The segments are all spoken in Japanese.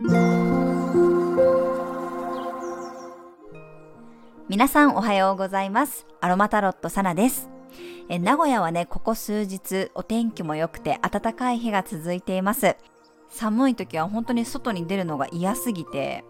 皆さんおはようございます。アロマタロットサナです。え名古屋はねここ数日お天気も良くて暖かい日が続いています。寒い時は本当に外に出るのが嫌すぎて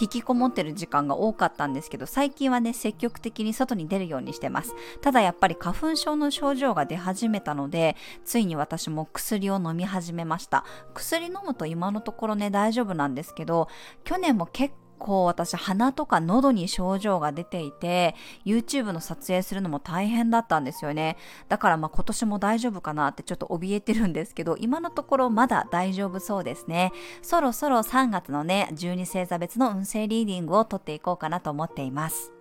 引きこもってる時間が多かったんですけど最近はね積極的に外に出るようにしてます。ただやっぱり花粉症の症状が出始めたのでついに私も薬を飲み始めました。薬飲むと今のところね大丈夫なんですけど去年も結構私鼻とか喉に症状が出ていて YouTube の撮影するのも大変だったんですよね。だからまあ今年も大丈夫かなってちょっと怯えてるんですけど今のところまだ大丈夫そうですね。そろそろ3月のね12星座別の運勢リーディングを取っていこうかなと思っています。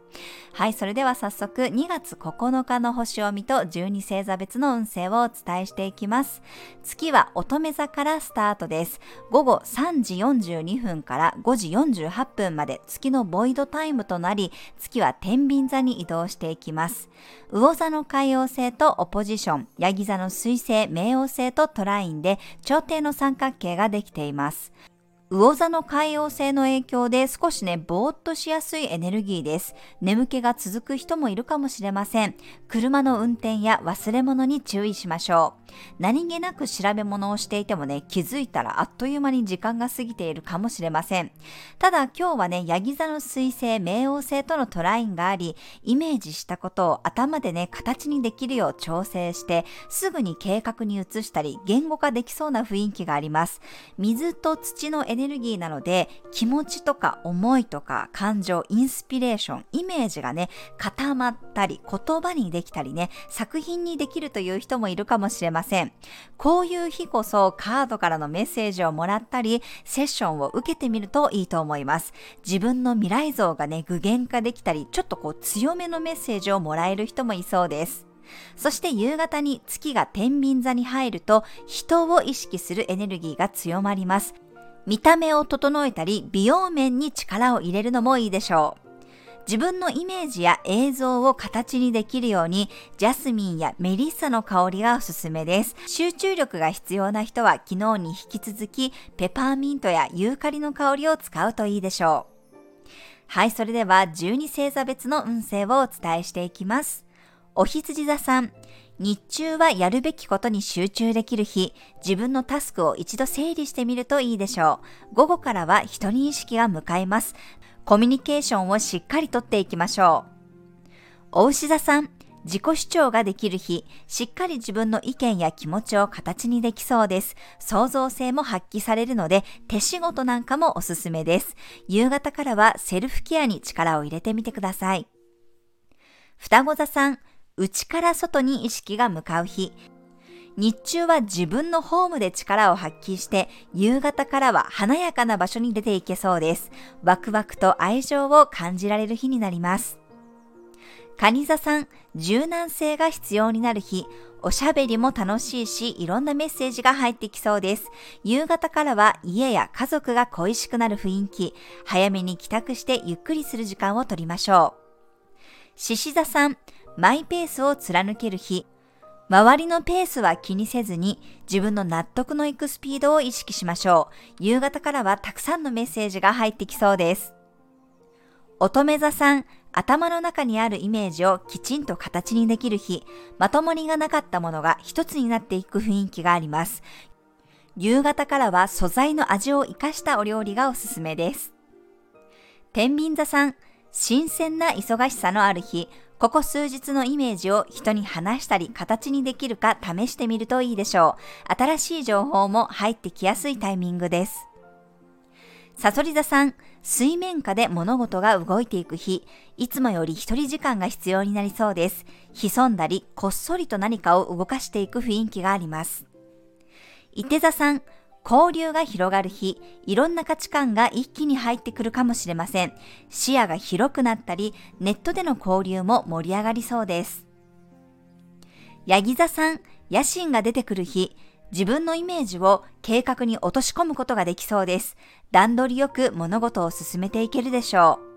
はい、それでは早速2月9日の星を見と12星座別の運勢をお伝えしていきます。月は乙女座からスタートです。午後3時42分から5時48分まで月のボイドタイムとなり、月は天秤座に移動していきます。魚座の海王星とオポジション、ヤギ座の水星、冥王星とトラインで頂点の三角形ができています。魚座の海王星の影響で少しね、ぼーっとしやすいエネルギーです。眠気が続く人もいるかもしれません。車の運転や忘れ物に注意しましょう。何気なく調べ物をしていてもね、気づいたらあっという間に時間が過ぎているかもしれません。ただ今日はね、ヤギ座の水星、冥王星とのトラインがあり、イメージしたことを頭でね、形にできるよう調整して、すぐに計画に移したり、言語化できそうな雰囲気があります。水と土のエネネルギーなので気持ちとか思いとか感情インスピレーションイメージがね固まったり言葉にできたりね作品にできるという人もいるかもしれません。こういう日こそカードからのメッセージをもらったりセッションを受けてみるといいと思います。自分の未来像がね具現化できたりちょっとこう強めのメッセージをもらえる人もいそうです。そして夕方に月が天秤座に入ると人を意識するエネルギーが強まります。見た目を整えたり美容面に力を入れるのもいいでしょう。自分のイメージや映像を形にできるようにジャスミンやメリッサの香りがおすすめです。集中力が必要な人は昨日に引き続きペパーミントやユーカリの香りを使うといいでしょう。はい、それでは12星座別の運勢をお伝えしていきます。お羊座さん、日中はやるべきことに集中できる日、自分のタスクを一度整理してみるといいでしょう。午後からは人に意識が向かいます。コミュニケーションをしっかりとっていきましょう。お牛座さん、自己主張ができる日、しっかり自分の意見や気持ちを形にできそうです。創造性も発揮されるので、手仕事なんかもおすすめです。夕方からはセルフケアに力を入れてみてください。双子座さん、内から外に意識が向かう日。日中は自分のホームで力を発揮して、夕方からは華やかな場所に出ていけそうです。ワクワクと愛情を感じられる日になります。蟹座さん、柔軟性が必要になる日。おしゃべりも楽しいし、いろんなメッセージが入ってきそうです。夕方からは家や家族が恋しくなる雰囲気。早めに帰宅してゆっくりする時間をとりましょう。獅子座さん、マイペースを貫ける日、周りのペースは気にせずに自分の納得のいくスピードを意識しましょう。夕方からはたくさんのメッセージが入ってきそうです。乙女座さん、頭の中にあるイメージをきちんと形にできる日、まともりがなかったものが一つになっていく雰囲気があります。夕方からは素材の味を活かしたお料理がおすすめです。天秤座さん、新鮮な忙しさのある日、ここ数日のイメージを人に話したり形にできるか試してみるといいでしょう。新しい情報も入ってきやすいタイミングです。サソリ座さん、水面下で物事が動いていく日、いつもより一人時間が必要になりそうです。潜んだり、こっそりと何かを動かしていく雰囲気があります。伊手座さん、交流が広がる日、いろんな価値観が一気に入ってくるかもしれません。視野が広くなったり、ネットでの交流も盛り上がりそうです。ヤギ座さん、野心が出てくる日、自分のイメージを計画に落とし込むことができそうです。段取りよく物事を進めていけるでしょう。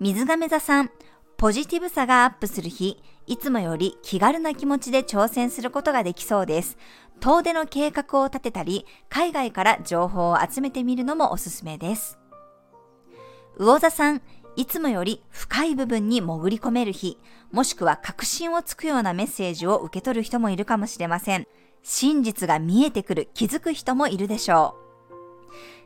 水亀座さん、ポジティブさがアップする日、いつもより気軽な気持ちで挑戦することができそうです。遠出の計画を立てたり、海外から情報を集めてみるのもおすすめです。魚座さん、いつもより深い部分に潜り込める日、もしくは確信をつくようなメッセージを受け取る人もいるかもしれません。真実が見えてくる、気づく人もいるでしょう。